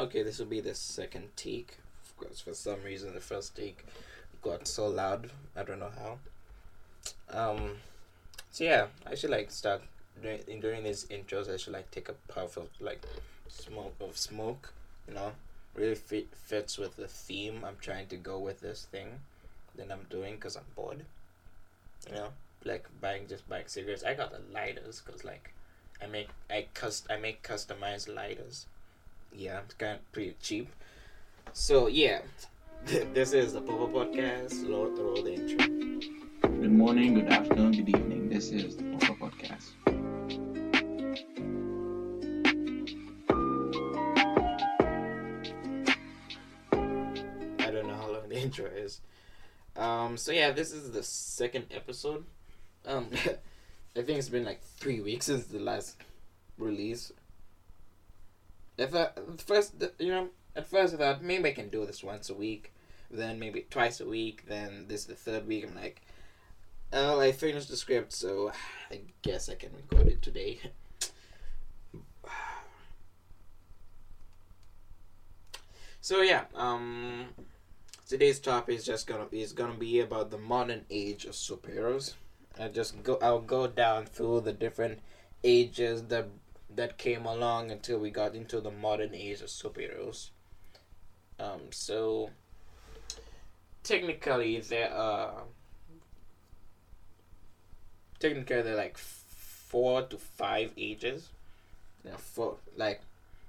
Okay, this will be the second take. Of course, for some reason, the first take got so loud. I don't know how. Um, so yeah, I should like start during during these intros. I should like take a puff of like smoke of smoke. You know, really fit fits with the theme I'm trying to go with this thing that I'm doing because I'm bored. You know, like buying just buying cigarettes. I got the lighters because like I make I cust I make customized lighters. Yeah, it's kind of pretty cheap. So yeah, this is the Popo Podcast. Roll, roll the intro. Good morning, good afternoon, good evening. This is the Popo Podcast. I don't know how long the intro is. Um. So yeah, this is the second episode. Um, I think it's been like three weeks since the last release. If I, first, you know, at first I thought maybe I can do this once a week, then maybe twice a week, then this is the third week. I'm like, oh, I finished the script, so I guess I can record it today. So yeah, um, today's topic is just gonna is gonna be about the modern age of superheroes. I just go I'll go down through the different ages that that came along until we got into the modern age of superheroes. Um, so technically there are technically there are like four to five ages. Yeah, four like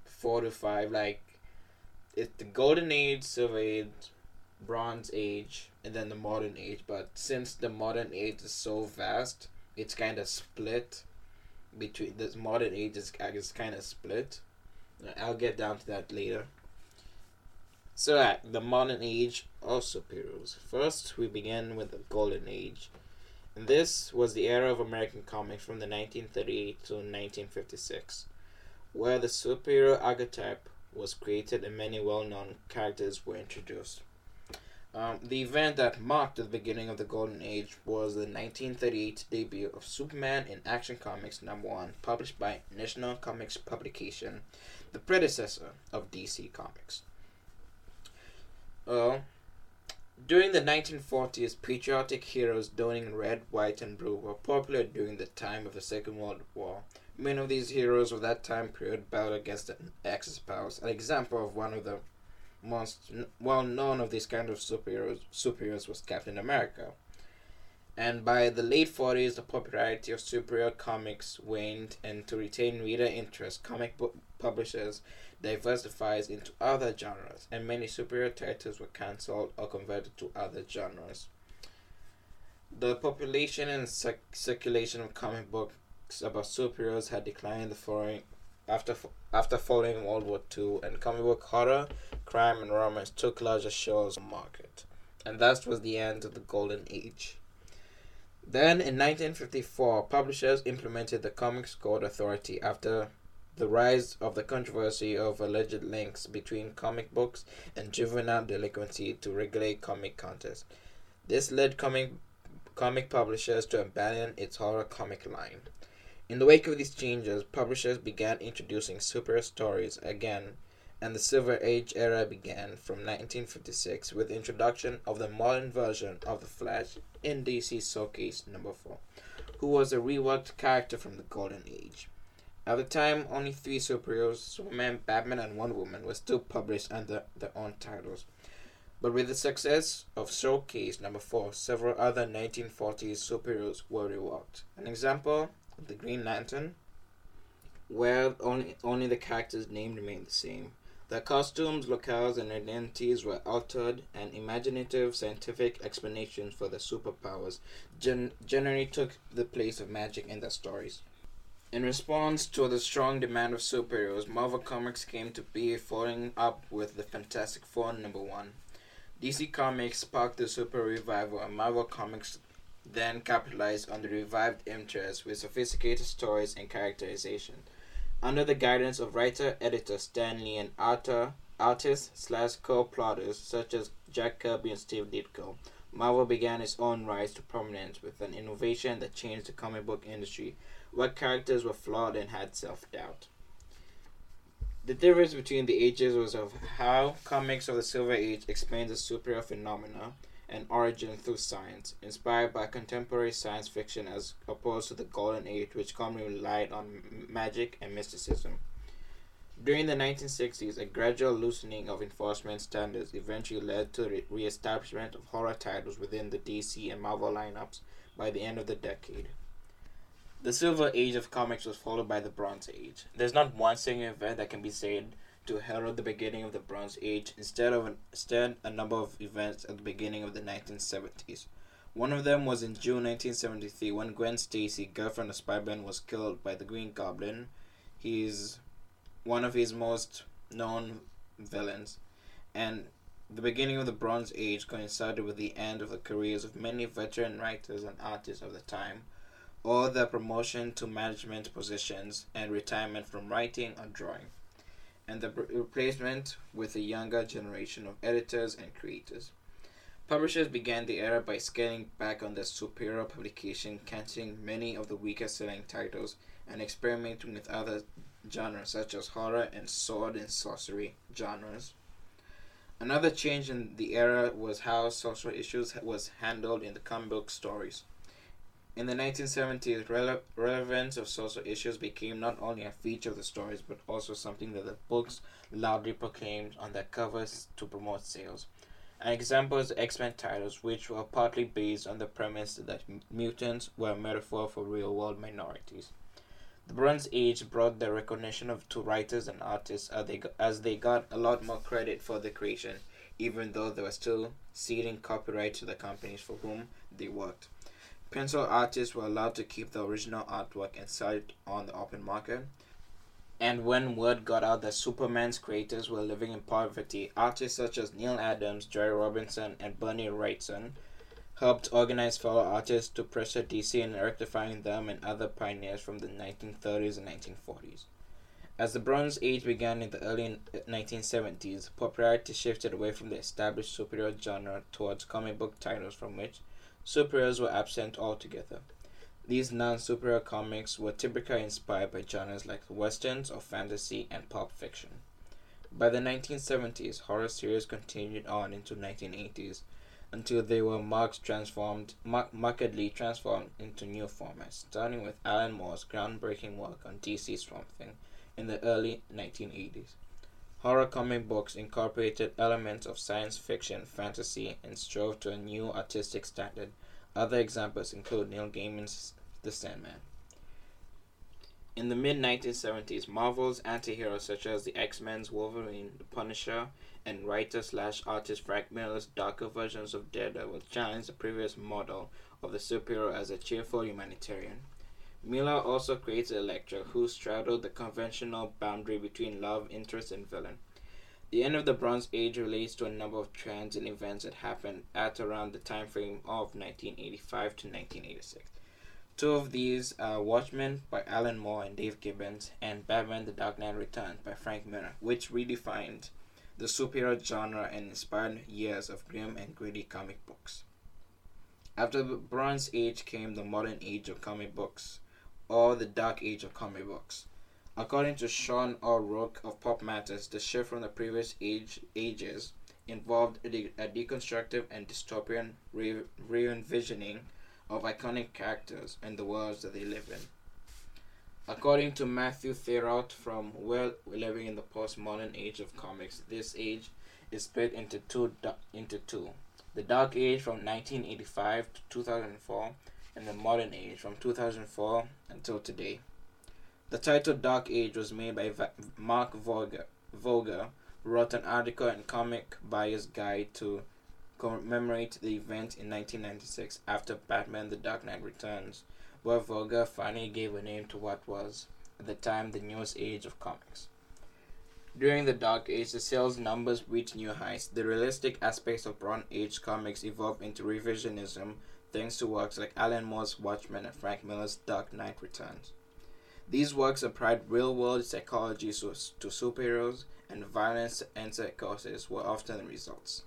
four to five like it's the golden age, silver age, bronze age, and then the modern age. But since the modern age is so vast, it's kind of split between this modern age is, is kind of split. I'll get down to that later. So, uh, the modern age of superheroes. First, we begin with the golden age. And this was the era of American comics from the 1938 to 1956, where the superhero archetype was created and many well known characters were introduced. Um, the event that marked the beginning of the Golden Age was the 1938 debut of Superman in Action Comics number 1, published by National Comics Publication, the predecessor of DC Comics. Uh, during the 1940s, patriotic heroes donning red, white, and blue were popular during the time of the Second World War. Many of these heroes of that time period battled against the Axis powers. An example of one of the most well known of these kind of superheroes, superheroes was Captain America. And by the late 40s, the popularity of superhero comics waned, and to retain reader interest, comic book publishers diversified into other genres, and many superhero titles were cancelled or converted to other genres. The population and circulation of comic books about superheroes had declined the following after after following World War II, and comic book horror, crime, and romance took larger shares of the market, and that was the end of the Golden Age. Then, in 1954, publishers implemented the Comics Code Authority after the rise of the controversy of alleged links between comic books and juvenile delinquency to regulate comic content. This led comic comic publishers to abandon its horror comic line. In the wake of these changes, publishers began introducing superhero stories again, and the Silver Age era began from 1956 with the introduction of the modern version of the Flash in DC Showcase number 4, who was a reworked character from the Golden Age. At the time, only three superheroes, Superman, Batman, and Wonder Woman, were still published under their own titles. But with the success of Showcase number 4, several other 1940s superheroes were reworked. An example the Green Lantern, where only only the characters' name remained the same. Their costumes, locales, and identities were altered, and imaginative scientific explanations for their superpowers gen- generally took the place of magic in their stories. In response to the strong demand of superheroes, Marvel Comics came to be, following up with the Fantastic Four number one. DC Comics sparked the super revival, and Marvel Comics then capitalized on the revived interest with sophisticated stories and characterization. Under the guidance of writer editor Stan Lee and author, artists slash co-plotters such as Jack Kirby and Steve Ditko, Marvel began its own rise to prominence with an innovation that changed the comic book industry, where characters were flawed and had self doubt. The difference between the ages was of how comics of the Silver Age explained the superior phenomena and origin through science, inspired by contemporary science fiction as opposed to the Golden Age, which commonly relied on magic and mysticism. During the 1960s, a gradual loosening of enforcement standards eventually led to the re-establishment of horror titles within the DC and Marvel lineups by the end of the decade. The Silver Age of comics was followed by the Bronze Age. There's not one single event that can be said to herald the beginning of the Bronze Age, instead of an, instead a number of events at the beginning of the 1970s. One of them was in June 1973 when Gwen Stacy, girlfriend of Spider-Man, was killed by the Green Goblin. He's one of his most known villains, and the beginning of the Bronze Age coincided with the end of the careers of many veteran writers and artists of the time, or their promotion to management positions and retirement from writing or drawing, and the replacement with a younger generation of editors and creators. Publishers began the era by scaling back on their superior publication, canceling many of the weaker selling titles, and experimenting with other genres such as horror and sword and sorcery genres. Another change in the era was how social issues was handled in the comic book stories. In the 1970s, rele- relevance of social issues became not only a feature of the stories, but also something that the books loudly proclaimed on their covers to promote sales. An example is X Men titles, which were partly based on the premise that m- mutants were a metaphor for real world minorities. The Bronze Age brought the recognition of to writers and artists as they, got, as they got a lot more credit for the creation, even though they were still ceding copyright to the companies for whom they worked. Pencil artists were allowed to keep the original artwork and sell it on the open market. And when word got out that Superman's creators were living in poverty, artists such as Neal Adams, Jerry Robinson, and Bernie Wrightson helped organize fellow artists to pressure DC in rectifying them and other pioneers from the 1930s and 1940s. As the Bronze Age began in the early 1970s, popularity shifted away from the established superhero genre towards comic book titles from which superheroes were absent altogether. These non superhero comics were typically inspired by genres like westerns or fantasy and pulp fiction. By the 1970s, horror series continued on into 1980s until they were marked transformed, mar- markedly transformed into new formats, starting with Alan Moore's groundbreaking work on DC Swamp Thing in the early 1980s. Horror comic books incorporated elements of science fiction, fantasy, and strove to a new artistic standard. Other examples include Neil Gaiman's The Sandman. In the mid 1970s, Marvel's anti-heroes such as the X-Men's Wolverine, the Punisher, and writer slash artist Frank Miller's darker versions of Daredevil challenged the previous model of the superhero as a cheerful humanitarian. Miller also created Elektra, who straddled the conventional boundary between love interest and villain. The end of the Bronze Age relates to a number of trends and events that happened at around the time frame of 1985 to 1986. Two of these are Watchmen by Alan Moore and Dave Gibbons, and Batman the Dark Knight Returns by Frank Miller, which redefined the superhero genre and inspired years of grim and gritty comic books. After the Bronze Age came the Modern Age of comic books, or the Dark Age of comic books. According to Sean O'Rourke of Pop Matters, the shift from the previous age ages involved a, de- a deconstructive and dystopian re- re-envisioning of iconic characters and the worlds that they live in. According to Matthew Thierout from We're Living in the Postmodern Age of Comics, this age is split into two into two. The Dark Age from 1985 to 2004 and the Modern Age from 2004 until today. The title Dark Age was made by Va- Mark Vogel, Vogel, wrote an article in Comic Buyer's Guide to commemorate the event in 1996 after Batman the Dark Knight Returns, where Vogel finally gave a name to what was, at the time, the newest age of comics. During the Dark Age, the sales numbers reached new heights. The realistic aspects of Bronze Age comics evolved into revisionism thanks to works like Alan Moore's Watchmen and Frank Miller's Dark Knight Returns. These works applied real world psychology to, superheroes, and violence and psychosis were often the results.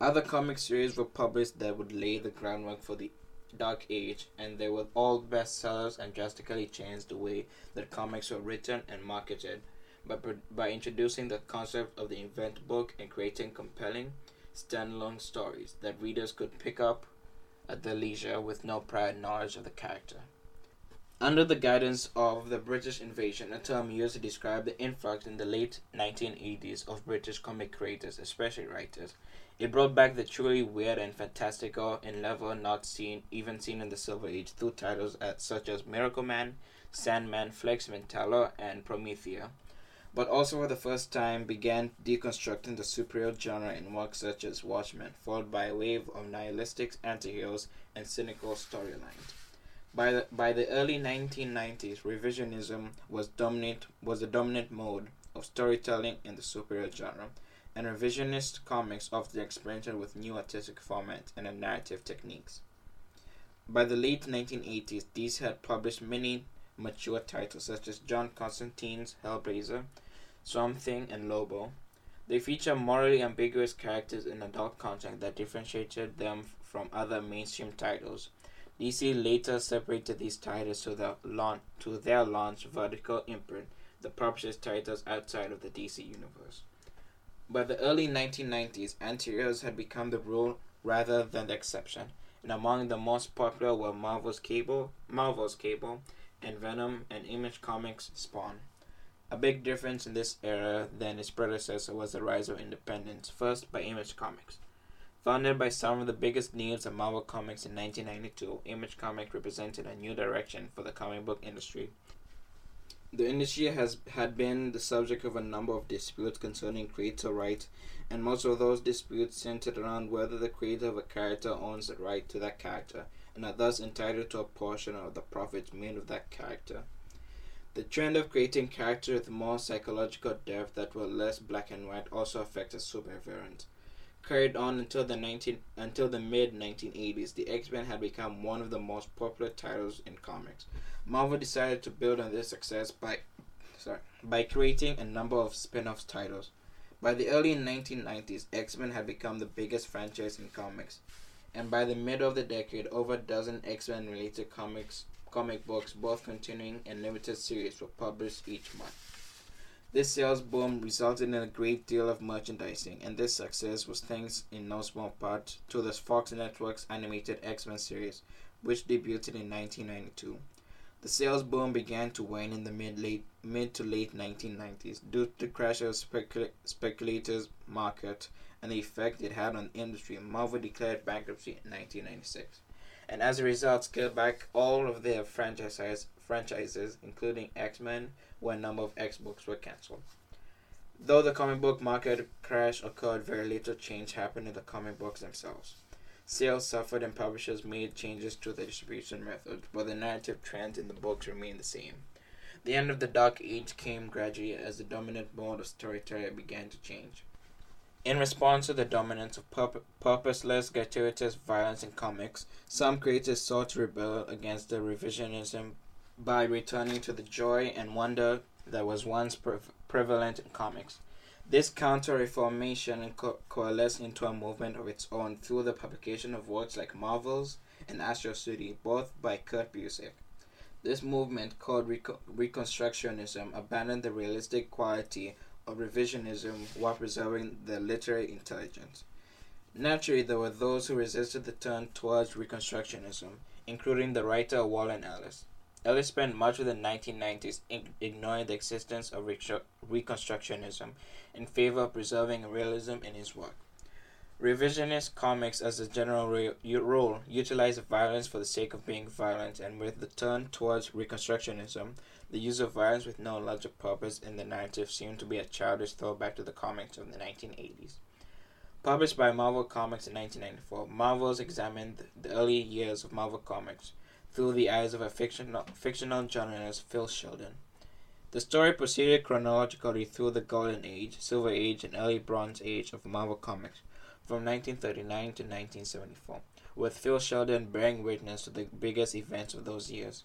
Other comic series were published that would lay the groundwork for the Dark Age, and they were all bestsellers and drastically changed the way that comics were written and marketed, by, by introducing the concept of the event book and creating compelling, standalone stories that readers could pick up at their leisure with no prior knowledge of the character. Under the guidance of the British invasion, a term used to describe the influx in the late 1980s of British comic creators, especially writers, it brought back the truly weird and fantastical in level not seen, even seen in the Silver Age, through titles as, such as Miracle Man, Sandman, Flex Mentallo, and Promethea. But also for the first time began deconstructing the superhero genre in works such as Watchmen, followed by a wave of nihilistic antiheroes and cynical storylines. By the, by the early 1990s, revisionism was dominant was the dominant mode of storytelling in the superhero genre, and revisionist comics often experimented with new artistic formats and narrative techniques. By the late 1980s, these had published many mature titles such as John Constantine's Hellblazer, Swamp Thing, and Lobo. They feature morally ambiguous characters in adult content that differentiated them from other mainstream titles. DC later separated these titles to, the launch, to their launch Vertigo imprint that publishes titles outside of the DC universe. By the early 1990s, anti-heroes had become the rule rather than the exception, and among the most popular were Marvel's Cable, Marvel's Cable, and Venom and Image Comics Spawn. A big difference in this era than its predecessor was the rise of independence, first by Image Comics. Founded by some of the biggest names of Marvel Comics in 1992, Image Comics represented a new direction for the comic book industry. The industry has had been the subject of a number of disputes concerning creator rights, and most of those disputes centered around whether the creator of a character owns the right to that character and are thus entitled to a portion of the profits made of that character. The trend of creating characters with more psychological depth that were less black and white also affected supervillains carried on until the 19 until the mid 1980s, the X-Men had become one of the most popular titles in comics. Marvel decided to build on this success by sorry, by creating a number of spin-off titles. By the early 1990s, X-Men had become the biggest franchise in comics, and by the middle of the decade, over a dozen X-Men related comics comic books, both continuing and limited series, were published each month. This sales boom resulted in a great deal of merchandising, and this success was thanks in no small part to the Fox Network's animated X-Men series, which debuted in 1992. The sales boom began to wane in the mid late mid to late 1990s due to the crash of the speculators market and the effect it had on the industry. Marvel declared bankruptcy in 1996, and as a result, scaled back all of their franchises, franchises including X-Men, when a number of X books were cancelled. Though the comic book market crash occurred, very little change happened in the comic books themselves. Sales suffered and publishers made changes to the distribution methods, but the narrative trends in the books remained the same. The end of the Dark Age came gradually as the dominant mode of storytelling began to change. In response to the dominance of purp- purposeless, gratuitous violence in comics, some creators sought to rebel against the revisionism by returning to the joy and wonder that was once pre- prevalent in comics. This counter reformation co- coalesced into a movement of its own through the publication of works like Marvels and Astro City, both by Kurt Busiek. This movement, called Reco- Reconstructionism, abandoned the realistic quality of revisionism while preserving the literary intelligence. Naturally, there were those who resisted the turn towards Reconstructionism, including the writer Warren Ellis. Ellis spent much of the 1990s ignoring the existence of Reconstructionism in favor of preserving realism in his work. Revisionist comics, as a general rule, utilize violence for the sake of being violent, and with the turn towards Reconstructionism, the use of violence with no logical purpose in the narrative seemed to be a childish throwback to the comics of the 1980s. Published by Marvel Comics in 1994, Marvels examined the early years of Marvel Comics through the eyes of a fictional, fictional journalist, Phil Sheldon. The story proceeded chronologically through the Golden Age, Silver Age, and early Bronze Age of Marvel Comics from 1939 to 1974, with Phil Sheldon bearing witness to the biggest events of those years.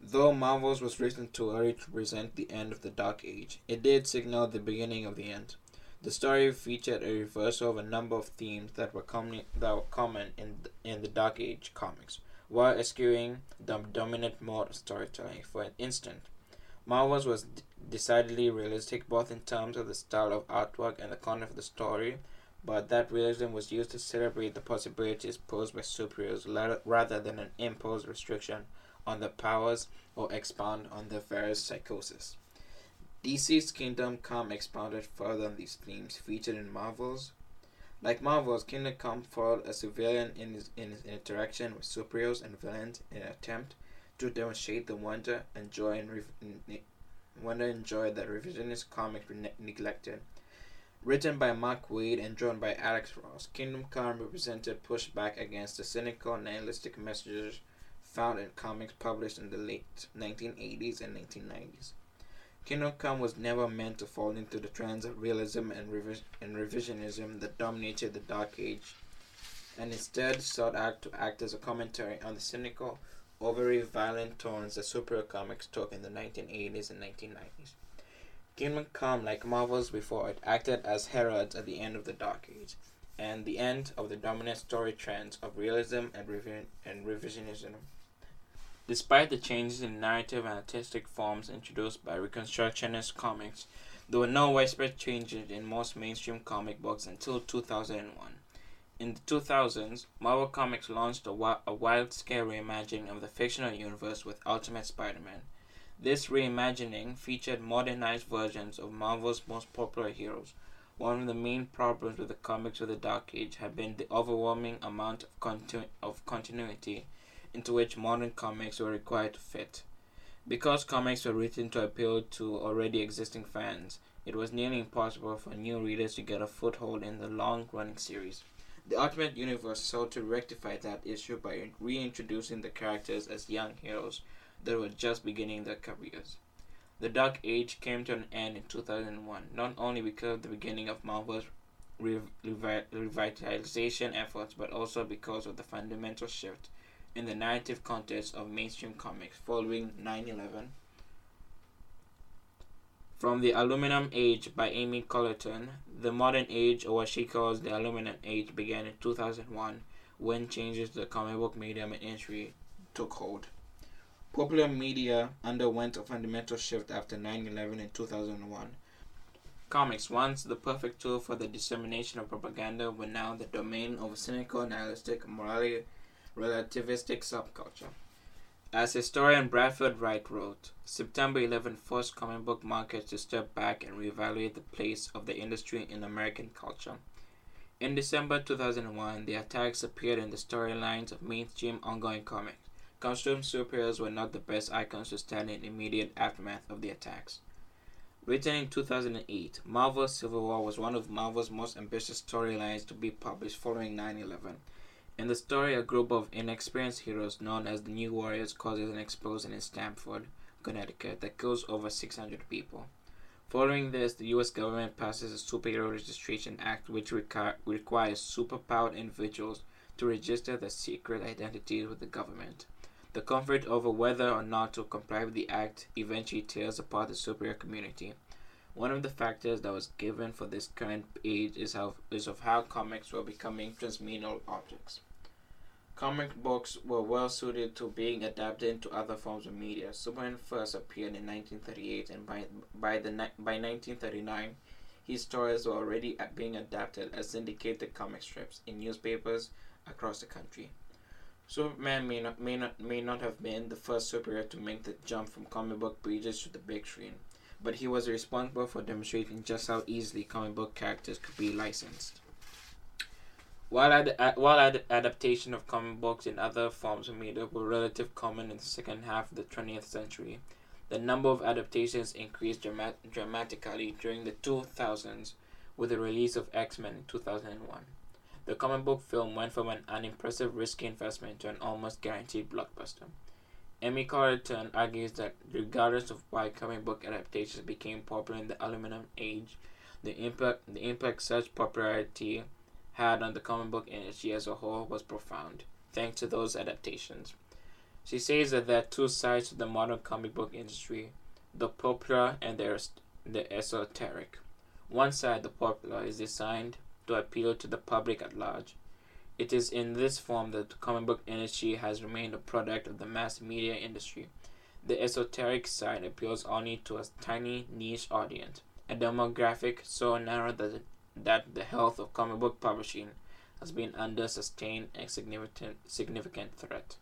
Though Marvels was written too early to present the end of the Dark Age, it did signal the beginning of the end. The story featured a reversal of a number of themes that were, com- that were common in, in the Dark Age comics, while eschewing the dominant mode of storytelling. For an instant, Marvels was decidedly realistic both in terms of the style of artwork and the content of the story, but that realism was used to celebrate the possibilities posed by superheroes rather than an imposed restriction on their powers or expound on the various psychoses. DC's Kingdom Come expounded further on these themes featured in Marvel's. Like Marvel's, Kingdom Come followed a civilian in his, in his interaction with superheroes and villains in an attempt to demonstrate the wonder and joy and re- wonder and joy that revisionist comics ne- neglected. Written by Mark Waid and drawn by Alex Ross, Kingdom Come represented pushback against the cynical, nihilistic messages found in comics published in the late 1980s and 1990s. Kingdom Come was never meant to fall into the trends of realism and, revis- and revisionism that dominated the Dark Age, and instead sought out to act as a commentary on the cynical, overly violent tones that superhero comics took in the 1980s and 1990s. Kingdom Come, like Marvel's before it, acted as heralds at the end of the Dark Age and the end of the dominant story trends of realism and, revi- and revisionism. Despite the changes in narrative and artistic forms introduced by Reconstructionist comics, there were no widespread changes in most mainstream comic books until 2001. In the 2000s, Marvel Comics launched a, wi- a wild-scale reimagining of the fictional universe with Ultimate Spider-Man. This reimagining featured modernized versions of Marvel's most popular heroes. One of the main problems with the comics of the Dark Age had been the overwhelming amount of, continu- of continuity into which modern comics were required to fit. Because comics were written to appeal to already existing fans, it was nearly impossible for new readers to get a foothold in the long running series. The Ultimate Universe sought to rectify that issue by reintroducing the characters as young heroes that were just beginning their careers. The Dark Age came to an end in 2001, not only because of the beginning of Marvel's revitalization efforts, but also because of the fundamental shift in the narrative context of mainstream comics following 9 11. From the Aluminum Age by Amy Collerton, the modern age, or what she calls the Aluminum Age, began in 2001 when changes to the comic book medium and industry took hold. Popular media underwent a fundamental shift after 9 11 in 2001. Comics, once the perfect tool for the dissemination of propaganda, were now the domain of cynical, nihilistic, morally relativistic subculture. As historian Bradford Wright wrote, September 11 forced comic book markets to step back and reevaluate the place of the industry in American culture. In December 2001, the attacks appeared in the storylines of mainstream ongoing comics. Costume superheroes were not the best icons to stand in immediate aftermath of the attacks. Written in 2008, Marvel's Civil War was one of Marvel's most ambitious storylines to be published following 9 11 in the story, a group of inexperienced heroes known as the New Warriors causes an explosion in Stamford, Connecticut that kills over 600 people. Following this, the US government passes a Superhero Registration Act which requires superpowered individuals to register their secret identities with the government. The conflict over whether or not to comply with the act eventually tears apart the superhero community. One of the factors that was given for this current age is, how, is of how comics were becoming transmedial objects. Comic books were well suited to being adapted into other forms of media. Superman first appeared in 1938, and by by the by 1939, his stories were already being adapted as syndicated comic strips in newspapers across the country. Superman may not may not may not have been the first superhero to make the jump from comic book pages to the big screen, but he was responsible for demonstrating just how easily comic book characters could be licensed. While, ad- while ad- adaptation of comic books in other forms of media were relatively common in the second half of the 20th century, the number of adaptations increased drama- dramatically during the 2000s with the release of X-Men in 2001. The comic book film went from an unimpressive risky investment to an almost guaranteed blockbuster. Amy Collerton argues that regardless of why comic book adaptations became popular in the aluminum age, the impact the impact such popularity had on the comic book industry as a whole was profound, thanks to those adaptations. She says that there are two sides to the modern comic book industry the popular and the esoteric. One side, the popular, is designed to appeal to the public at large. It is in this form that the comic book industry has remained a product of the mass media industry. The esoteric side appeals only to a tiny niche audience, a demographic so narrow that, that the health of comic book publishing has been under sustained and significant, significant threat.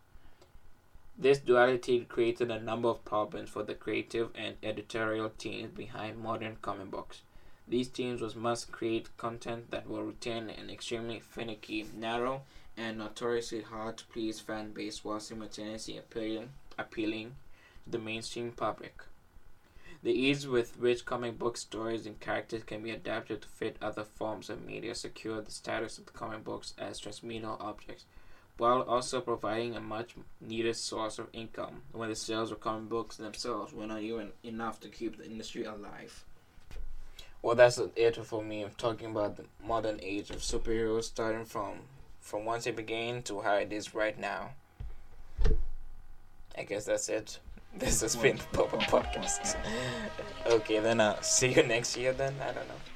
This duality created a number of problems for the creative and editorial teams behind modern comic books. These teams must create content that will retain an extremely finicky, narrow, and notoriously hard to please fan base while simultaneously appealing, appealing to the mainstream public. The ease with which comic book stories and characters can be adapted to fit other forms of media secure the status of the comic books as transmedia objects, while also providing a much needed source of income when the sales of comic books themselves were not even enough to keep the industry alive. Well, that's it for me. Of talking about the modern age of superheroes, starting from from once it began to how it is right now. I guess that's it. This has been the Popa Podcast. okay, then I'll see you next year then. I don't know.